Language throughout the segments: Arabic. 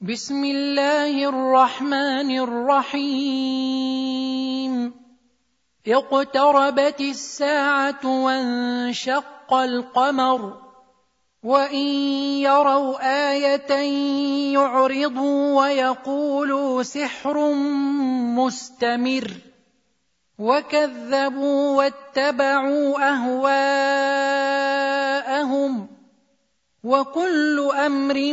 بسم الله الرحمن الرحيم. اقتربت الساعة وانشق القمر وإن يروا آية يعرضوا ويقولوا سحر مستمر وكذبوا واتبعوا أهواءهم وكل أمر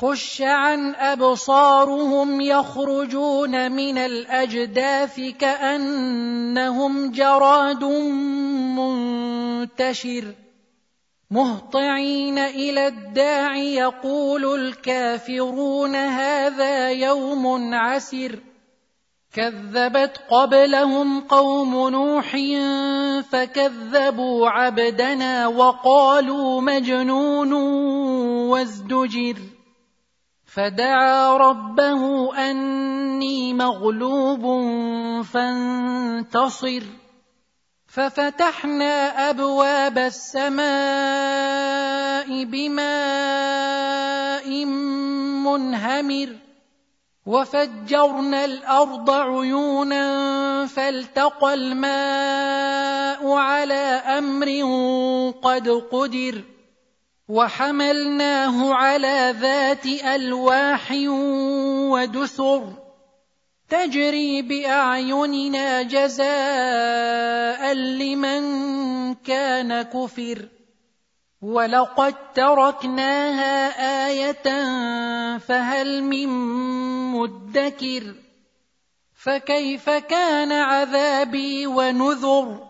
خش عن أبصارهم يخرجون من الأجداث كأنهم جراد منتشر. مهطعين إلى الداع يقول الكافرون هذا يوم عسر. كذبت قبلهم قوم نوح فكذبوا عبدنا وقالوا مجنون وازدجر. فدعا ربه أني مغلوب فانتصر. ففتحنا أبواب السماء بماء منهمر. وفجرنا الأرض عيونا فالتقى الماء على أمر قد قدر. وحملناه على ذات ألواح ودسر تجري بأعيننا جزاء لمن كان كفر ولقد تركناها آية فهل من مدكر فكيف كان عذابي ونذر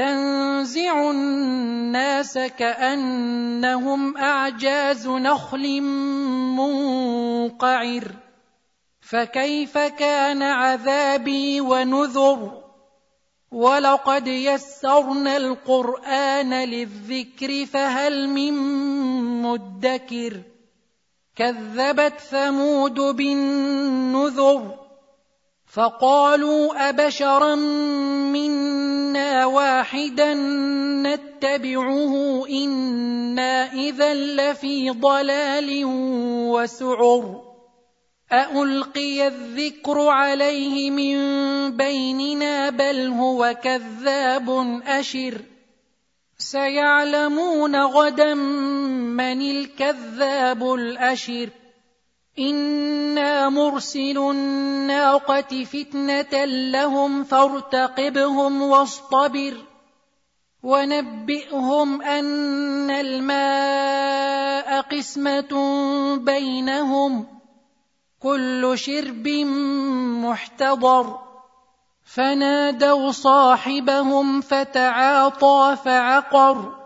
تنزع الناس كأنهم أعجاز نخل منقعر. فكيف كان عذابي ونذر؟ ولقد يسرنا القرآن للذكر فهل من مدكر؟ كذبت ثمود بالنذر. فقالوا أبشرا منا واحدا نتبعه إنا إذا لفي ضلال وسعر ألقي الذكر عليه من بيننا بل هو كذاب أشر سيعلمون غدا من الكذاب الأشر إنا مرسل الناقة فتنة لهم فارتقبهم واصطبر ونبئهم أن الماء قسمة بينهم ۖ كل شرب محتضر فنادوا صاحبهم فتعاطى فعقر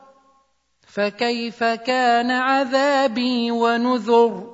فكيف كان عذابي ونذر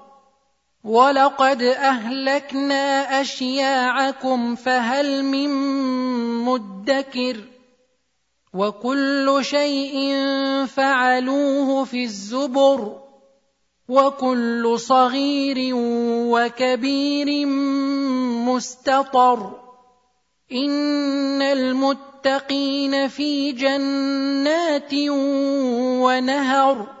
ولقد اهلكنا اشياعكم فهل من مدكر وكل شيء فعلوه في الزبر وكل صغير وكبير مستطر ان المتقين في جنات ونهر